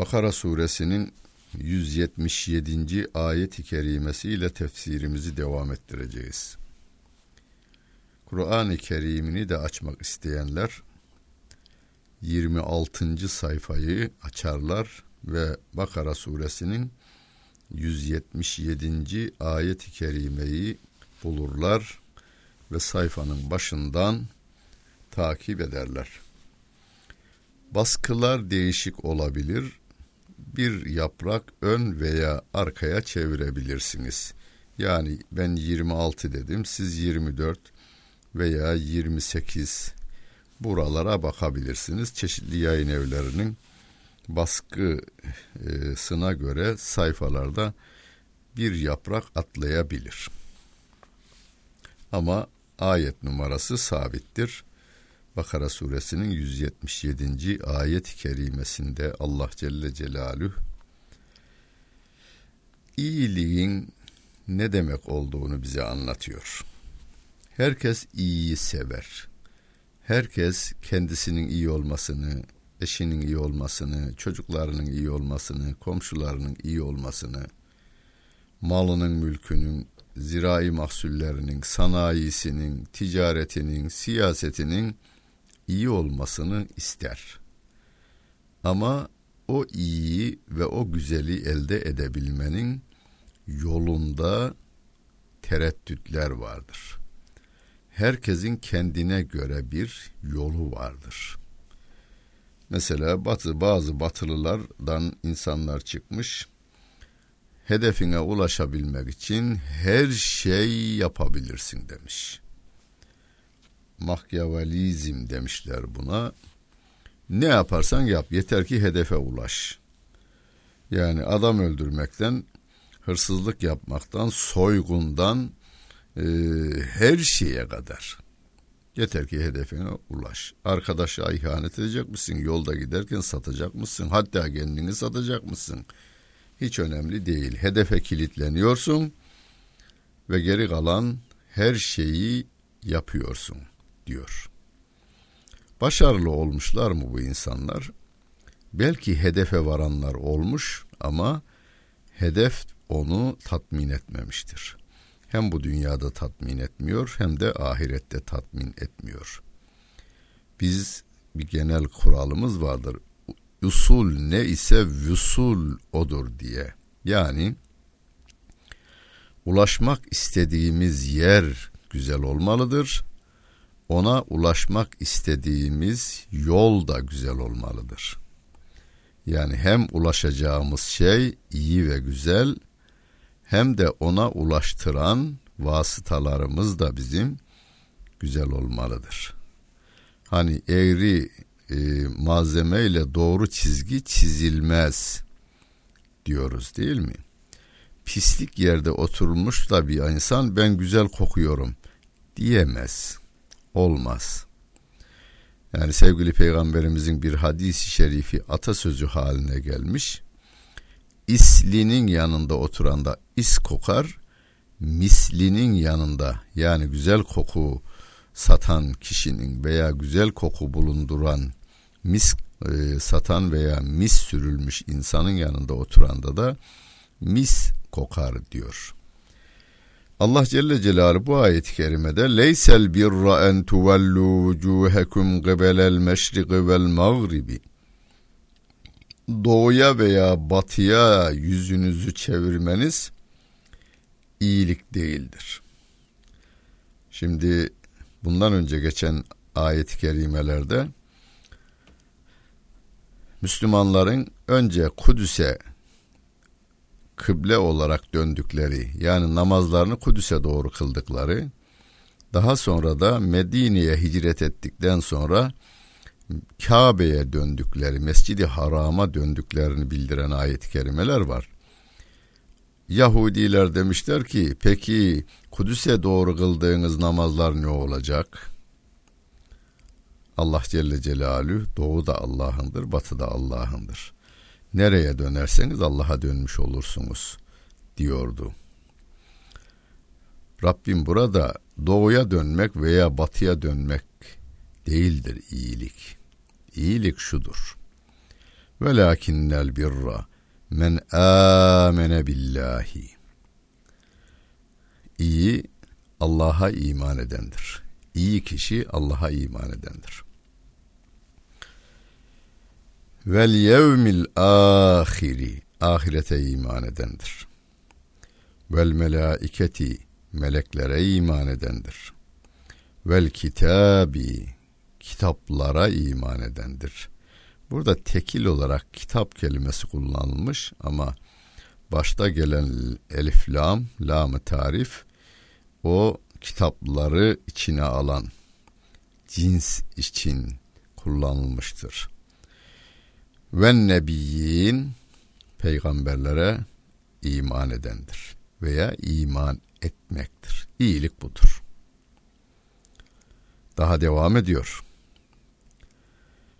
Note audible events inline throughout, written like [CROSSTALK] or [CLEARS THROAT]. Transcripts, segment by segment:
Bakara suresinin 177. ayet-i kerimesiyle tefsirimizi devam ettireceğiz. Kur'an-ı Kerim'ini de açmak isteyenler 26. sayfayı açarlar ve Bakara suresinin 177. ayet-i kerimeyi bulurlar ve sayfanın başından takip ederler. Baskılar değişik olabilir bir yaprak ön veya arkaya çevirebilirsiniz. Yani ben 26 dedim, siz 24 veya 28 buralara bakabilirsiniz. Çeşitli yayın evlerinin baskısına göre sayfalarda bir yaprak atlayabilir. Ama ayet numarası sabittir. Bakara suresinin 177. ayet-i kerimesinde Allah Celle Celaluhu iyiliğin ne demek olduğunu bize anlatıyor. Herkes iyiyi sever. Herkes kendisinin iyi olmasını, eşinin iyi olmasını, çocuklarının iyi olmasını, komşularının iyi olmasını, malının, mülkünün, zirai mahsullerinin, sanayisinin, ticaretinin, siyasetinin iyi olmasını ister. Ama o iyiyi ve o güzeli elde edebilmenin yolunda tereddütler vardır. Herkesin kendine göre bir yolu vardır. Mesela batı bazı batılılardan insanlar çıkmış. Hedefine ulaşabilmek için her şey yapabilirsin demiş. Makyavalizm demişler buna. Ne yaparsan yap yeter ki hedefe ulaş. Yani adam öldürmekten, hırsızlık yapmaktan, soygundan e, her şeye kadar. Yeter ki hedefine ulaş. Arkadaşa ihanet edecek misin? Yolda giderken satacak mısın? Hatta kendini satacak mısın? Hiç önemli değil. Hedefe kilitleniyorsun ve geri kalan her şeyi yapıyorsun diyor. Başarılı olmuşlar mı bu insanlar? Belki hedefe varanlar olmuş ama hedef onu tatmin etmemiştir. Hem bu dünyada tatmin etmiyor hem de ahirette tatmin etmiyor. Biz bir genel kuralımız vardır. Usul ne ise vüsul odur diye. Yani ulaşmak istediğimiz yer güzel olmalıdır ona ulaşmak istediğimiz yol da güzel olmalıdır. Yani hem ulaşacağımız şey iyi ve güzel hem de ona ulaştıran vasıtalarımız da bizim güzel olmalıdır. Hani eğri e, malzeme ile doğru çizgi çizilmez diyoruz değil mi? Pislik yerde oturmuş da bir insan ben güzel kokuyorum diyemez olmaz. Yani sevgili peygamberimizin bir hadisi şerifi atasözü haline gelmiş. İslinin yanında oturan da is kokar, mislinin yanında yani güzel koku satan kişinin veya güzel koku bulunduran mis e, satan veya mis sürülmüş insanın yanında oturanda da mis kokar diyor. Allah Celle Celaluhu bu ayet-i kerimede leysel birra en tuvellu vucuhekum qibelel meşriki vel mağribi doğuya veya batıya yüzünüzü çevirmeniz iyilik değildir. Şimdi bundan önce geçen ayet-i kerimelerde Müslümanların önce Kudüs'e kıble olarak döndükleri yani namazlarını Kudüs'e doğru kıldıkları daha sonra da Medine'ye hicret ettikten sonra Kabe'ye döndükleri, Mescidi Haram'a döndüklerini bildiren ayet-i kerimeler var. Yahudiler demişler ki peki Kudüs'e doğru kıldığınız namazlar ne olacak? Allah Celle Celaluhu doğu da Allah'ındır, batı da Allah'ındır. Nereye dönerseniz Allah'a dönmüş olursunuz diyordu. Rabbim burada doğuya dönmek veya batıya dönmek değildir iyilik. İyilik şudur. Velakinnel birra men amene billahi. İyi Allah'a iman edendir. İyi kişi Allah'a iman edendir. Vel yevmil ahiri ahirete iman edendir. Vel melaiketi meleklere iman edendir. Vel kitabi kitaplara iman edendir. Burada tekil olarak kitap kelimesi kullanılmış ama başta gelen elif lam, lam tarif o kitapları içine alan cins için kullanılmıştır. Ve nebiyyin peygamberlere iman edendir veya iman etmektir. İyilik budur. Daha devam ediyor.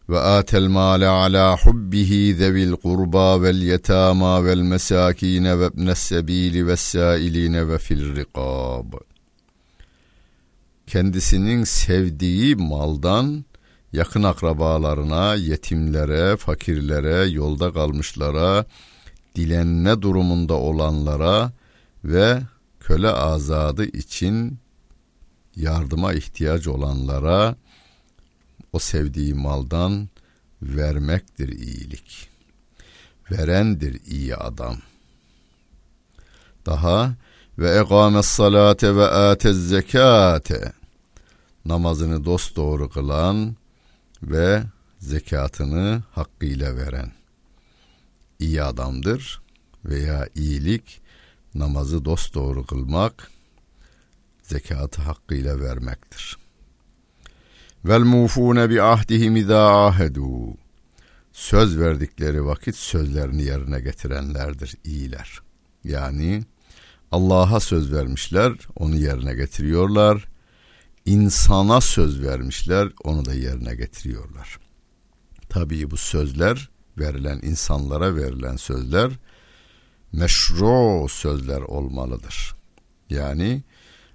Ve atel male ala hubbihi zevil kurba vel yetama vel mesakine ve ibnes sebili ve sailine ve fil rikab. Kendisinin sevdiği maldan yakın akrabalarına, yetimlere, fakirlere, yolda kalmışlara, dilenme durumunda olanlara ve köle azadı için yardıma ihtiyaç olanlara o sevdiği maldan vermektir iyilik. Verendir iyi adam. Daha ve egames salate ve atez zekate namazını dost doğru kılan ve zekatını hakkıyla veren iyi adamdır veya iyilik namazı dost doğru kılmak zekatı hakkıyla vermektir. Vel mufune bi ahdihim izâ ahedu. Söz verdikleri vakit sözlerini yerine getirenlerdir iyiler. Yani Allah'a söz vermişler, onu yerine getiriyorlar. İnsana söz vermişler, onu da yerine getiriyorlar. Tabii bu sözler, verilen insanlara verilen sözler meşru sözler olmalıdır. Yani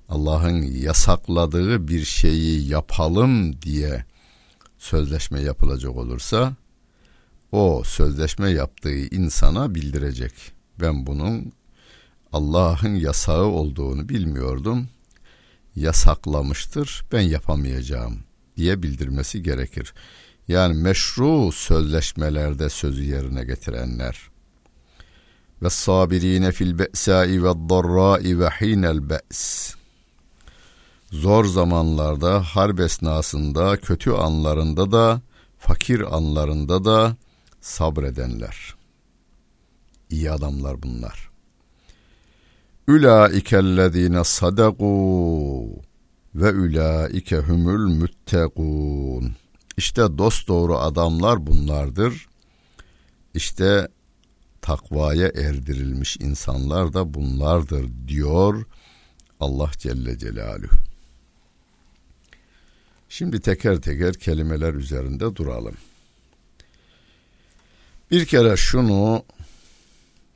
Allah'ın yasakladığı bir şeyi yapalım diye sözleşme yapılacak olursa o sözleşme yaptığı insana bildirecek. Ben bunun Allah'ın yasağı olduğunu bilmiyordum. Yasaklamıştır. Ben yapamayacağım diye bildirmesi gerekir. Yani meşru sözleşmelerde sözü yerine getirenler ve sabirine fil be'sai ve darrai ve hinel be's zor zamanlarda, harp esnasında, kötü anlarında da, fakir anlarında da sabredenler. İyi adamlar bunlar. Ülaikellezine sadaku ve ülaike humul müttegun. İşte dost doğru adamlar bunlardır. İşte takvaya erdirilmiş insanlar da bunlardır diyor Allah Celle Celaluhu. Şimdi teker teker kelimeler üzerinde duralım. Bir kere şunu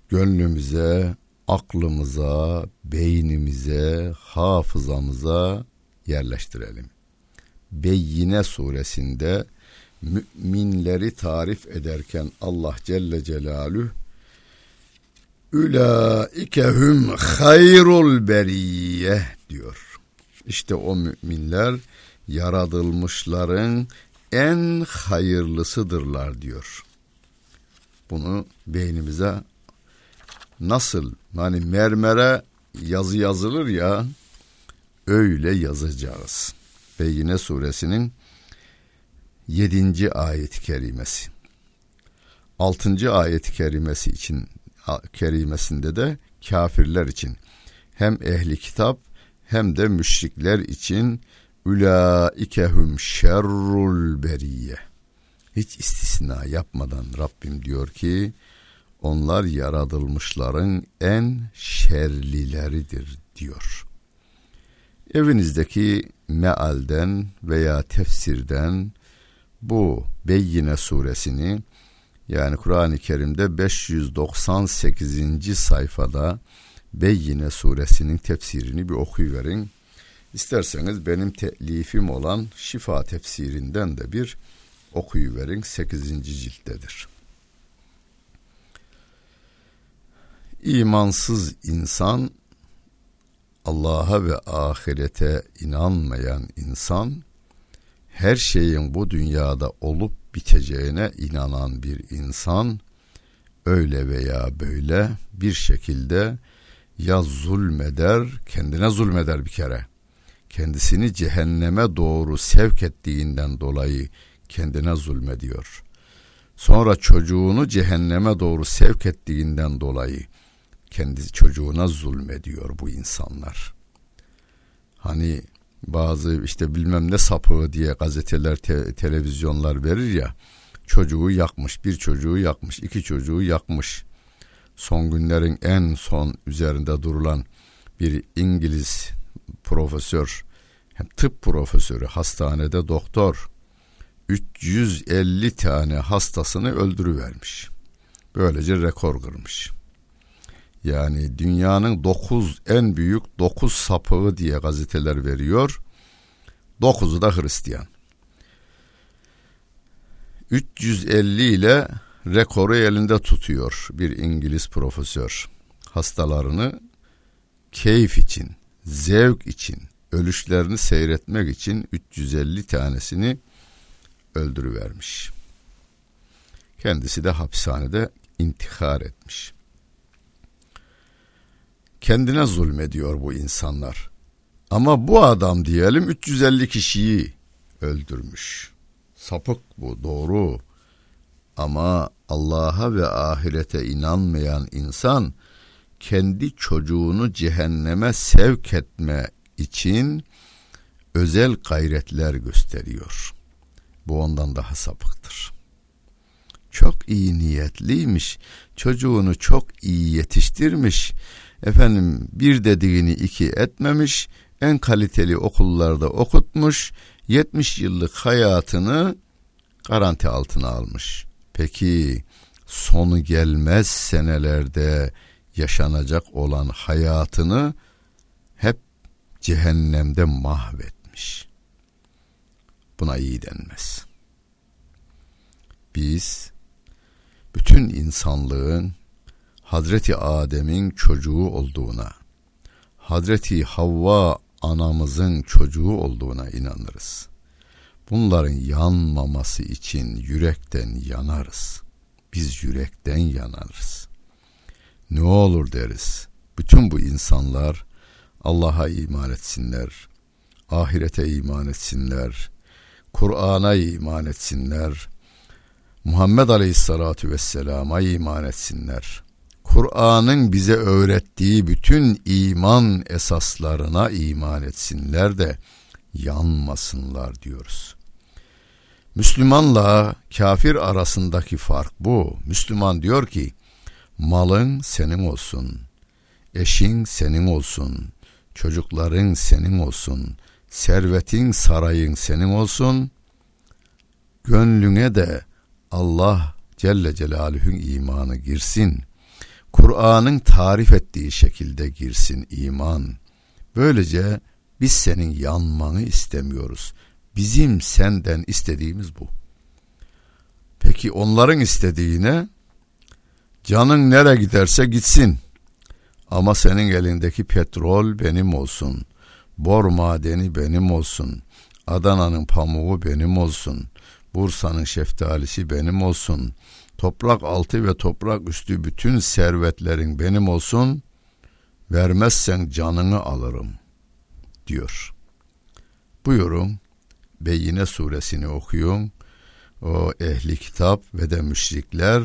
gönlümüze, aklımıza, beynimize, hafızamıza yerleştirelim. Beyyine suresinde müminleri tarif ederken Allah Celle Celaluhu Ülaike hum hayrul beriyye diyor. İşte o müminler yaratılmışların en hayırlısıdırlar diyor. Bunu beynimize nasıl hani mermere yazı yazılır ya öyle yazacağız. Beyyine suresinin 7. ayet-i kerimesi. 6. ayet-i kerimesi için kerimesinde de kafirler için hem ehli kitap hem de müşrikler için Ülaikehum şerrul beriye. hiç istisna yapmadan Rabbim diyor ki onlar yaratılmışların en şerlileridir diyor. Evinizdeki mealden veya tefsirden bu Beyyine suresini yani Kur'an-ı Kerim'de 598. sayfada Beyyine suresinin tefsirini bir okuyuverin. İsterseniz benim telifim olan Şifa tefsirinden de bir okuyuverin 8. cilttedir. İmansız insan Allah'a ve ahirete inanmayan insan her şeyin bu dünyada olup biteceğine inanan bir insan öyle veya böyle bir şekilde ya zulmeder, kendine zulmeder bir kere. Kendisini cehenneme doğru sevk ettiğinden dolayı kendine zulmediyor. Sonra çocuğunu cehenneme doğru sevk ettiğinden dolayı kendi çocuğuna zulmediyor bu insanlar. Hani bazı işte bilmem ne sapığı diye gazeteler, te, televizyonlar verir ya. Çocuğu yakmış, bir çocuğu yakmış, iki çocuğu yakmış. Son günlerin en son üzerinde durulan bir İngiliz profesör, hem tıp profesörü, hastanede doktor 350 tane hastasını öldürüvermiş. Böylece rekor kırmış. Yani dünyanın dokuz en büyük dokuz sapığı diye gazeteler veriyor. Dokuzu da Hristiyan. 350 ile rekoru elinde tutuyor bir İngiliz profesör. Hastalarını keyif için, zevk için, ölüşlerini seyretmek için 350 tanesini öldürüvermiş. Kendisi de hapishanede intihar etmiş. Kendine zulmediyor bu insanlar. Ama bu adam diyelim 350 kişiyi öldürmüş. Sapık bu doğru. Ama Allah'a ve ahirete inanmayan insan kendi çocuğunu cehenneme sevk etme için özel gayretler gösteriyor. Bu ondan daha sapıktır. Çok iyi niyetliymiş, çocuğunu çok iyi yetiştirmiş, efendim bir dediğini iki etmemiş, en kaliteli okullarda okutmuş, 70 yıllık hayatını garanti altına almış. Peki sonu gelmez senelerde yaşanacak olan hayatını hep cehennemde mahvetmiş. Buna iyi denmez. Biz bütün insanlığın Hazreti Adem'in çocuğu olduğuna, Hazreti Havva anamızın çocuğu olduğuna inanırız. Bunların yanmaması için yürekten yanarız. Biz yürekten yanarız. Ne olur deriz. Bütün bu insanlar Allah'a iman etsinler. Ahirete iman etsinler. Kur'an'a iman etsinler. Muhammed Aleyhisselatü Vesselam'a iman etsinler. Kur'an'ın bize öğrettiği bütün iman esaslarına iman etsinler de yanmasınlar diyoruz. Müslümanla kafir arasındaki fark bu. Müslüman diyor ki malın senin olsun, eşin senin olsun, çocukların senin olsun, servetin sarayın senin olsun, gönlüne de Allah Celle Celaluhu'nun imanı girsin. Kur'an'ın tarif ettiği şekilde girsin iman. Böylece biz senin yanmanı istemiyoruz. Bizim senden istediğimiz bu. Peki onların istediğine canın nere giderse gitsin. Ama senin elindeki petrol benim olsun. Bor madeni benim olsun. Adana'nın pamuğu benim olsun. Bursa'nın şeftalisi benim olsun. Toprak altı ve toprak üstü bütün servetlerin benim olsun. Vermezsen canını alırım diyor. Buyurun Beyine suresini okuyun. O ehli kitap ve de müşrikler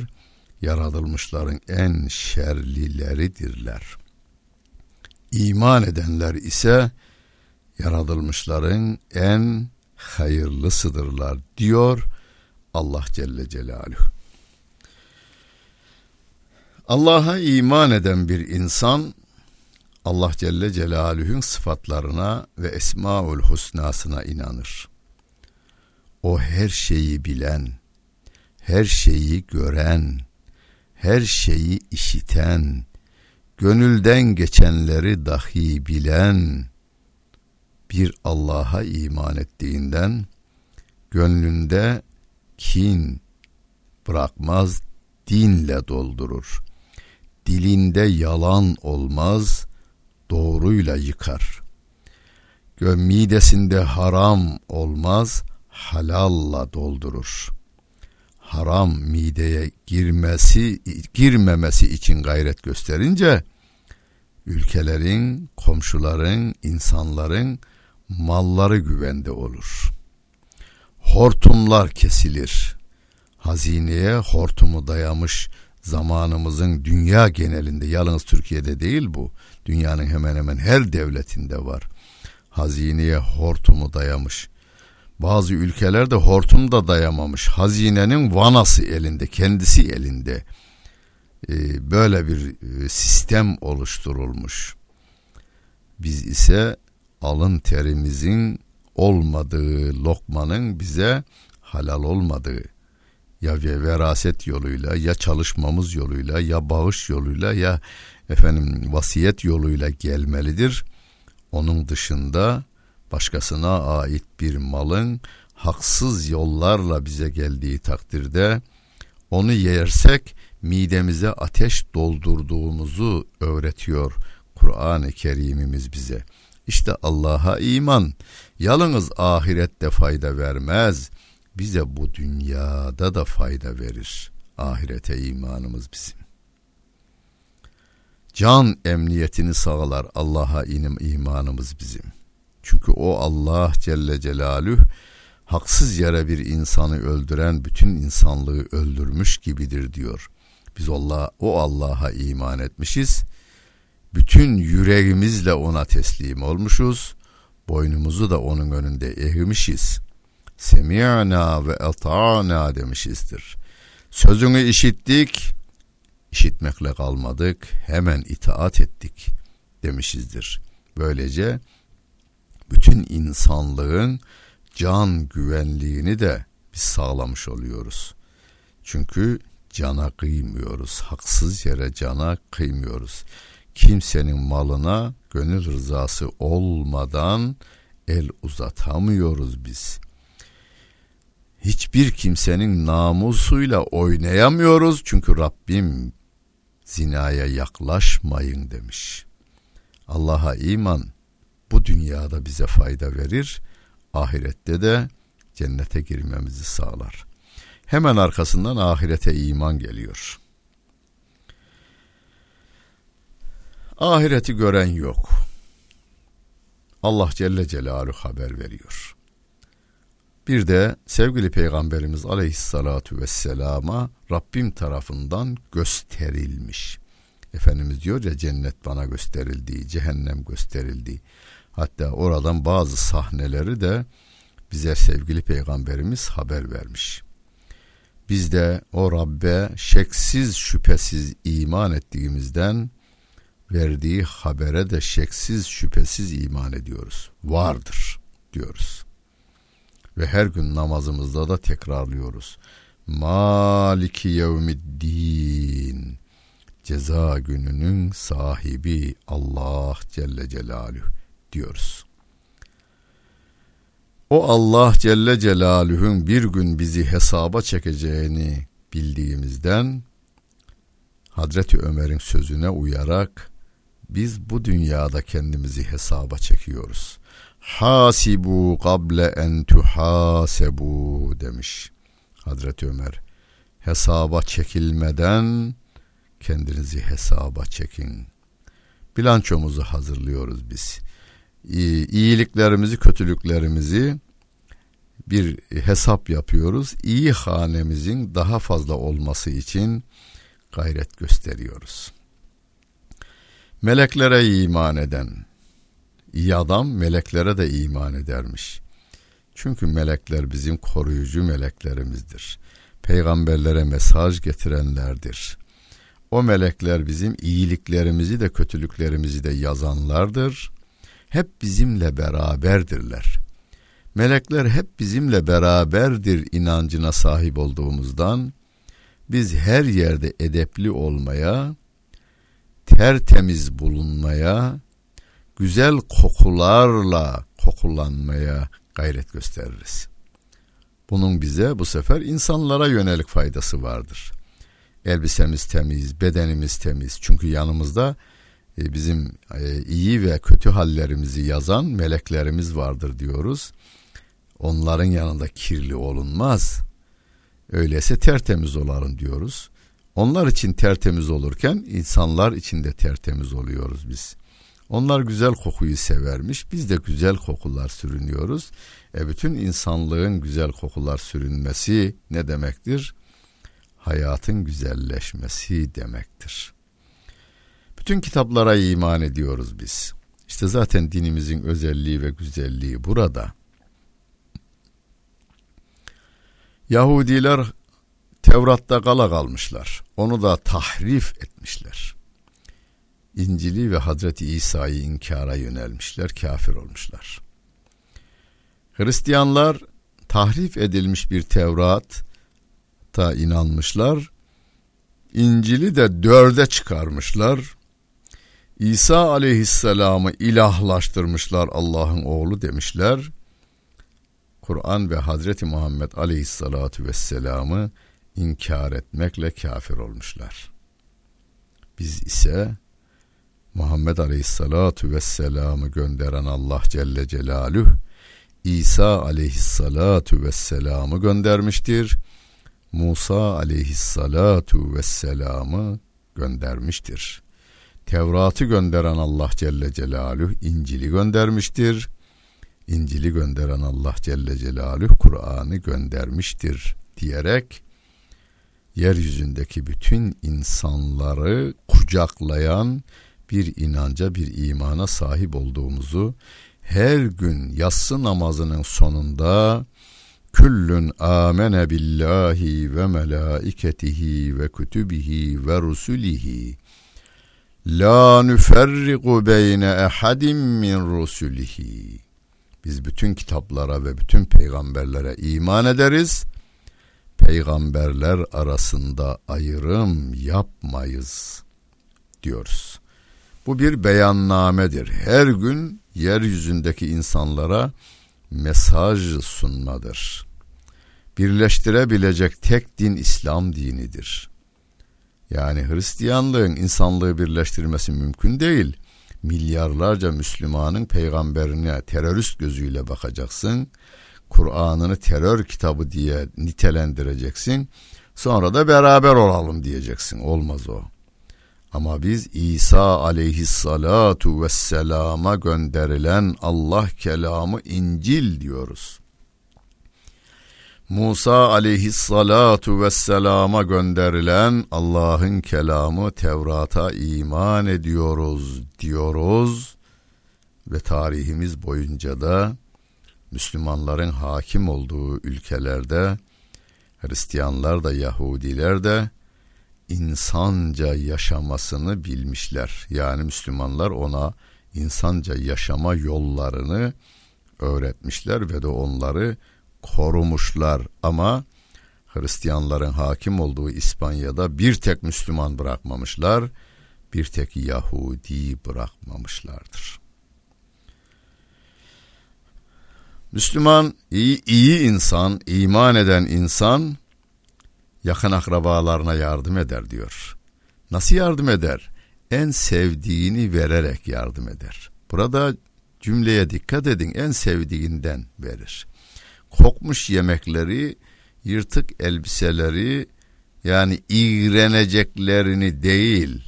yaratılmışların en şerlileridirler. İman edenler ise yaratılmışların en hayırlısıdırlar diyor Allah Celle Celaluhu. Allah'a iman eden bir insan Allah Celle Celaluhu'nun sıfatlarına ve Esmaül Husnasına inanır. O her şeyi bilen, her şeyi gören, her şeyi işiten, gönülden geçenleri dahi bilen bir Allah'a iman ettiğinden gönlünde kin bırakmaz, dinle doldurur. Dilinde yalan olmaz, doğruyla yıkar. Midesinde haram olmaz, halalla doldurur. Haram mideye girmesi, girmemesi için gayret gösterince ülkelerin, komşuların, insanların malları güvende olur. Hortumlar kesilir. Hazineye hortumu dayamış zamanımızın dünya genelinde yalnız Türkiye'de değil bu. Dünyanın hemen hemen her devletinde var. Hazineye hortumu dayamış. Bazı ülkelerde hortum da dayamamış. Hazinenin vanası elinde, kendisi elinde. Ee, böyle bir e, sistem oluşturulmuş. Biz ise alın terimizin olmadığı lokmanın bize halal olmadığı ya veraset yoluyla ya çalışmamız yoluyla ya bağış yoluyla ya efendim vasiyet yoluyla gelmelidir. Onun dışında başkasına ait bir malın haksız yollarla bize geldiği takdirde onu yersek midemize ateş doldurduğumuzu öğretiyor Kur'an-ı Kerim'imiz bize. İşte Allah'a iman yalnız ahirette fayda vermez. Bize bu dünyada da fayda verir. Ahirete imanımız bizim. Can emniyetini sağlar Allah'a inim imanımız bizim. Çünkü o Allah Celle Celaluhu haksız yere bir insanı öldüren bütün insanlığı öldürmüş gibidir diyor. Biz Allah o Allah'a iman etmişiz bütün yüreğimizle ona teslim olmuşuz. Boynumuzu da onun önünde eğmişiz. Semi'na ve ata'na demişizdir. Sözünü işittik, işitmekle kalmadık, hemen itaat ettik demişizdir. Böylece bütün insanlığın can güvenliğini de biz sağlamış oluyoruz. Çünkü cana kıymıyoruz, haksız yere cana kıymıyoruz kimsenin malına gönül rızası olmadan el uzatamıyoruz biz. Hiçbir kimsenin namusuyla oynayamıyoruz çünkü Rabbim zinaya yaklaşmayın demiş. Allah'a iman bu dünyada bize fayda verir, ahirette de cennete girmemizi sağlar. Hemen arkasından ahirete iman geliyor.'' Ahireti gören yok. Allah Celle Celaluhu haber veriyor. Bir de sevgili Peygamberimiz Aleyhissalatu vesselama Rabbim tarafından gösterilmiş. Efendimiz diyor ya cennet bana gösterildi, cehennem gösterildi. Hatta oradan bazı sahneleri de bize sevgili Peygamberimiz haber vermiş. Biz de o Rabbe şeksiz şüphesiz iman ettiğimizden verdiği habere de şeksiz şüphesiz iman ediyoruz. Vardır diyoruz. Ve her gün namazımızda da tekrarlıyoruz. Maliki yevmiddin. Ceza gününün sahibi Allah Celle Celaluhu diyoruz. O Allah Celle Celaluhu'nun bir gün bizi hesaba çekeceğini bildiğimizden Hazreti Ömer'in sözüne uyarak biz bu dünyada kendimizi hesaba çekiyoruz. Hasibu kable en tuhasebu demiş Hazreti Ömer. Hesaba çekilmeden kendinizi hesaba çekin. Bilançomuzu hazırlıyoruz biz. İyiliklerimizi, kötülüklerimizi bir hesap yapıyoruz. İyi hanemizin daha fazla olması için gayret gösteriyoruz. Meleklere iman eden, iyi adam meleklere de iman edermiş. Çünkü melekler bizim koruyucu meleklerimizdir. Peygamberlere mesaj getirenlerdir. O melekler bizim iyiliklerimizi de kötülüklerimizi de yazanlardır. Hep bizimle beraberdirler. Melekler hep bizimle beraberdir inancına sahip olduğumuzdan biz her yerde edepli olmaya, tertemiz bulunmaya, güzel kokularla kokulanmaya gayret gösteririz. Bunun bize bu sefer insanlara yönelik faydası vardır. Elbisemiz temiz, bedenimiz temiz. Çünkü yanımızda e, bizim e, iyi ve kötü hallerimizi yazan meleklerimiz vardır diyoruz. Onların yanında kirli olunmaz. Öyleyse tertemiz olalım diyoruz. Onlar için tertemiz olurken insanlar için de tertemiz oluyoruz biz. Onlar güzel kokuyu severmiş. Biz de güzel kokular sürünüyoruz. E bütün insanlığın güzel kokular sürünmesi ne demektir? Hayatın güzelleşmesi demektir. Bütün kitaplara iman ediyoruz biz. İşte zaten dinimizin özelliği ve güzelliği burada. Yahudiler Tevrat'ta kala kalmışlar. Onu da tahrif etmişler. İncil'i ve Hazreti İsa'yı inkara yönelmişler, kafir olmuşlar. Hristiyanlar tahrif edilmiş bir Tevrat'a inanmışlar. İncil'i de dörde çıkarmışlar. İsa aleyhisselamı ilahlaştırmışlar Allah'ın oğlu demişler. Kur'an ve Hazreti Muhammed aleyhissalatu vesselam'ı inkar etmekle kafir olmuşlar. Biz ise Muhammed Aleyhisselatu Vesselam'ı gönderen Allah Celle Celaluhu İsa Aleyhisselatu Vesselam'ı göndermiştir. Musa Aleyhisselatu Vesselam'ı göndermiştir. Tevrat'ı gönderen Allah Celle Celaluhu İncil'i göndermiştir. İncil'i gönderen Allah Celle Celaluhu Kur'an'ı göndermiştir diyerek yeryüzündeki bütün insanları kucaklayan bir inanca, bir imana sahip olduğumuzu her gün yatsı namazının sonunda küllün amene billahi ve melaiketihi ve kütübihi ve rusulihi. La nüferriku beyne ehadim min rusulihi. Biz bütün kitaplara ve bütün peygamberlere iman ederiz peygamberler arasında ayrım yapmayız diyoruz. Bu bir beyannamedir. Her gün yeryüzündeki insanlara mesaj sunmadır. Birleştirebilecek tek din İslam dinidir. Yani Hristiyanlığın insanlığı birleştirmesi mümkün değil. Milyarlarca Müslümanın peygamberine terörist gözüyle bakacaksın. Kur'an'ını terör kitabı diye nitelendireceksin. Sonra da beraber olalım diyeceksin. Olmaz o. Ama biz İsa aleyhissalatu vesselama gönderilen Allah kelamı İncil diyoruz. Musa aleyhissalatu vesselama gönderilen Allah'ın kelamı Tevrat'a iman ediyoruz diyoruz ve tarihimiz boyunca da Müslümanların hakim olduğu ülkelerde Hristiyanlar da Yahudiler de insanca yaşamasını bilmişler. Yani Müslümanlar ona insanca yaşama yollarını öğretmişler ve de onları korumuşlar ama Hristiyanların hakim olduğu İspanya'da bir tek Müslüman bırakmamışlar, bir tek Yahudi bırakmamışlardır. Müslüman iyi, iyi insan, iman eden insan yakın akrabalarına yardım eder diyor. Nasıl yardım eder? En sevdiğini vererek yardım eder. Burada cümleye dikkat edin en sevdiğinden verir. Kokmuş yemekleri, yırtık elbiseleri yani iğreneceklerini değil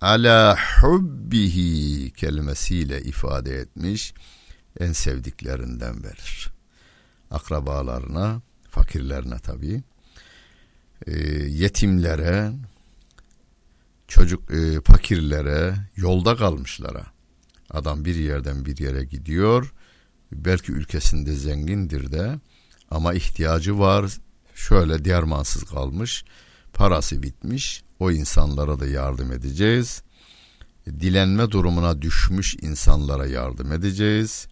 ala hubbihi kelimesiyle ifade etmiş en sevdiklerinden verir. Akrabalarına, fakirlerine tabii. E, yetimlere, çocuk e, fakirlere, yolda kalmışlara. Adam bir yerden bir yere gidiyor. Belki ülkesinde zengindir de. Ama ihtiyacı var. Şöyle dermansız kalmış. Parası bitmiş. O insanlara da yardım edeceğiz. Dilenme durumuna düşmüş insanlara yardım edeceğiz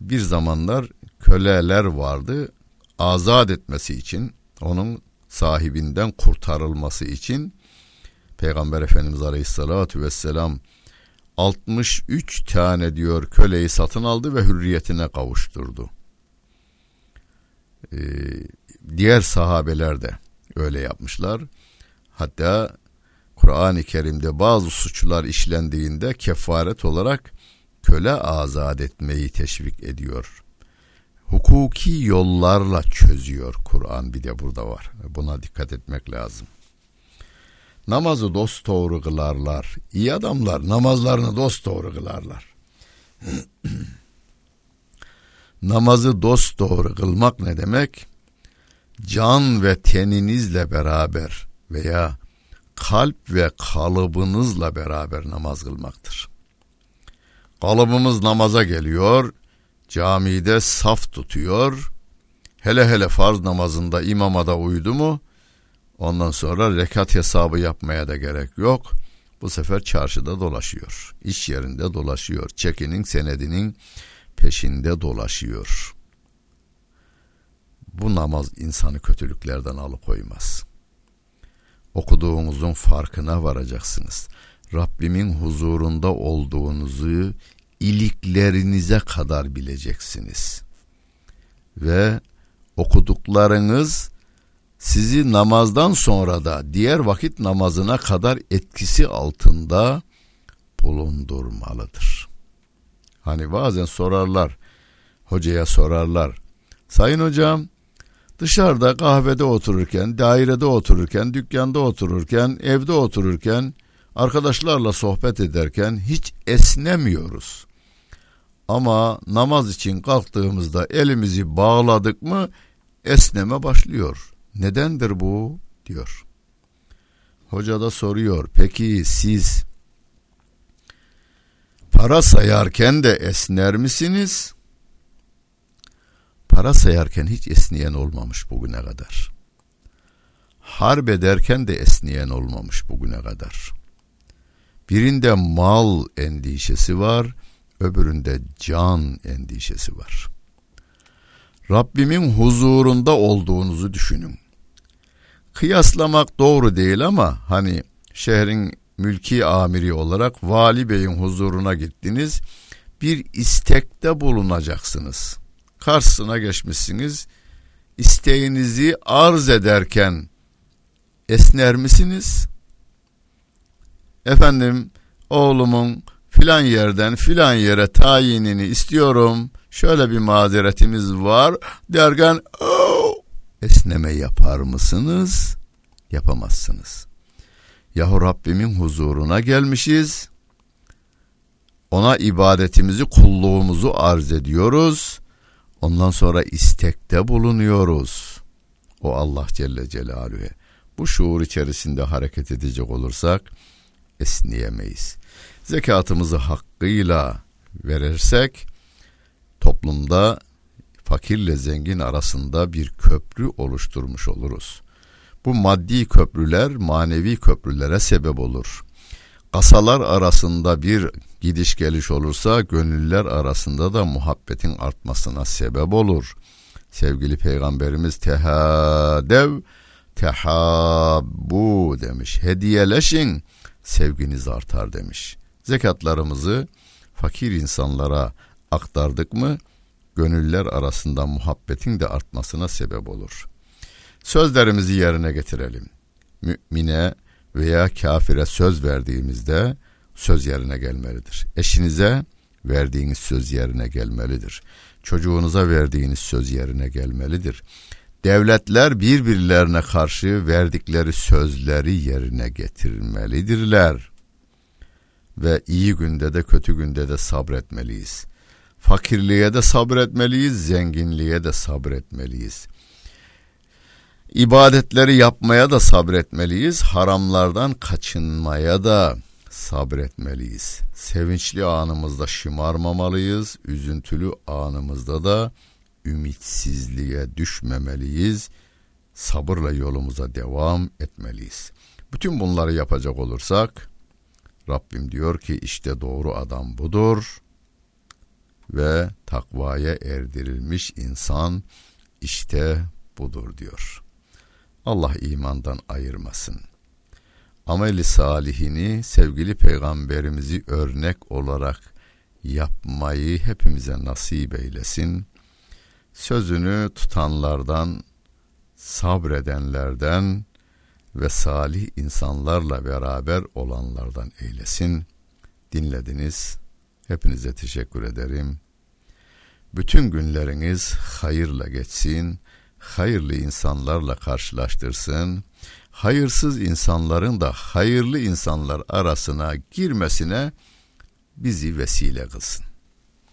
bir zamanlar köleler vardı azat etmesi için onun sahibinden kurtarılması için Peygamber Efendimiz Aleyhisselatü Vesselam 63 tane diyor köleyi satın aldı ve hürriyetine kavuşturdu. Ee, diğer sahabeler de öyle yapmışlar. Hatta Kur'an-ı Kerim'de bazı suçlar işlendiğinde kefaret olarak köle azat etmeyi teşvik ediyor. Hukuki yollarla çözüyor Kur'an bir de burada var. Buna dikkat etmek lazım. Namazı dost doğru kılarlar. İyi adamlar namazlarını dost doğru kılarlar. [CLEARS THROAT] Namazı dost doğru kılmak ne demek? Can ve teninizle beraber veya kalp ve kalıbınızla beraber namaz kılmaktır. Kalıbımız namaza geliyor, camide saf tutuyor, hele hele farz namazında imama da uydu mu, ondan sonra rekat hesabı yapmaya da gerek yok. Bu sefer çarşıda dolaşıyor, iş yerinde dolaşıyor, çekinin senedinin peşinde dolaşıyor. Bu namaz insanı kötülüklerden alıkoymaz. Okuduğunuzun farkına varacaksınız. Rabbimin huzurunda olduğunuzu iliklerinize kadar bileceksiniz. Ve okuduklarınız sizi namazdan sonra da diğer vakit namazına kadar etkisi altında bulundurmalıdır. Hani bazen sorarlar, hocaya sorarlar. Sayın hocam, dışarıda kahvede otururken, dairede otururken, dükkanda otururken, evde otururken, arkadaşlarla sohbet ederken hiç esnemiyoruz. Ama namaz için kalktığımızda elimizi bağladık mı esneme başlıyor. Nedendir bu? diyor. Hoca da soruyor. Peki siz para sayarken de esner misiniz? Para sayarken hiç esneyen olmamış bugüne kadar. Harp ederken de esneyen olmamış bugüne kadar. Birinde mal endişesi var, öbüründe can endişesi var. Rabbimin huzurunda olduğunuzu düşünün. Kıyaslamak doğru değil ama hani şehrin mülki amiri olarak vali beyin huzuruna gittiniz. Bir istekte bulunacaksınız. Karşısına geçmişsiniz. İsteğinizi arz ederken esner misiniz? Efendim oğlumun filan yerden filan yere tayinini istiyorum. Şöyle bir mazeretimiz var derken oh, esneme yapar mısınız? Yapamazsınız. Yahu Rabbimin huzuruna gelmişiz. Ona ibadetimizi, kulluğumuzu arz ediyoruz. Ondan sonra istekte bulunuyoruz. O Allah Celle Celaluhu. Bu şuur içerisinde hareket edecek olursak esneyemeyiz. Zekatımızı hakkıyla verirsek toplumda fakirle zengin arasında bir köprü oluşturmuş oluruz. Bu maddi köprüler manevi köprülere sebep olur. Kasalar arasında bir gidiş geliş olursa gönüller arasında da muhabbetin artmasına sebep olur. Sevgili peygamberimiz tehadev tehabbu demiş. Hediyeleşin sevginiz artar demiş. Zekatlarımızı fakir insanlara aktardık mı gönüller arasında muhabbetin de artmasına sebep olur. Sözlerimizi yerine getirelim. Mümine veya kafire söz verdiğimizde söz yerine gelmelidir. Eşinize verdiğiniz söz yerine gelmelidir. Çocuğunuza verdiğiniz söz yerine gelmelidir. Devletler birbirlerine karşı verdikleri sözleri yerine getirmelidirler. Ve iyi günde de kötü günde de sabretmeliyiz. Fakirliğe de sabretmeliyiz, zenginliğe de sabretmeliyiz. İbadetleri yapmaya da sabretmeliyiz, haramlardan kaçınmaya da sabretmeliyiz. Sevinçli anımızda şımarmamalıyız, üzüntülü anımızda da ümitsizliğe düşmemeliyiz. Sabırla yolumuza devam etmeliyiz. Bütün bunları yapacak olursak Rabbim diyor ki işte doğru adam budur ve takvaya erdirilmiş insan işte budur diyor. Allah imandan ayırmasın. Ameli salihini sevgili peygamberimizi örnek olarak yapmayı hepimize nasip eylesin. Sözünü tutanlardan, sabredenlerden ve salih insanlarla beraber olanlardan eylesin. Dinlediniz. Hepinize teşekkür ederim. Bütün günleriniz hayırla geçsin, hayırlı insanlarla karşılaştırsın, hayırsız insanların da hayırlı insanlar arasına girmesine bizi vesile kılsın.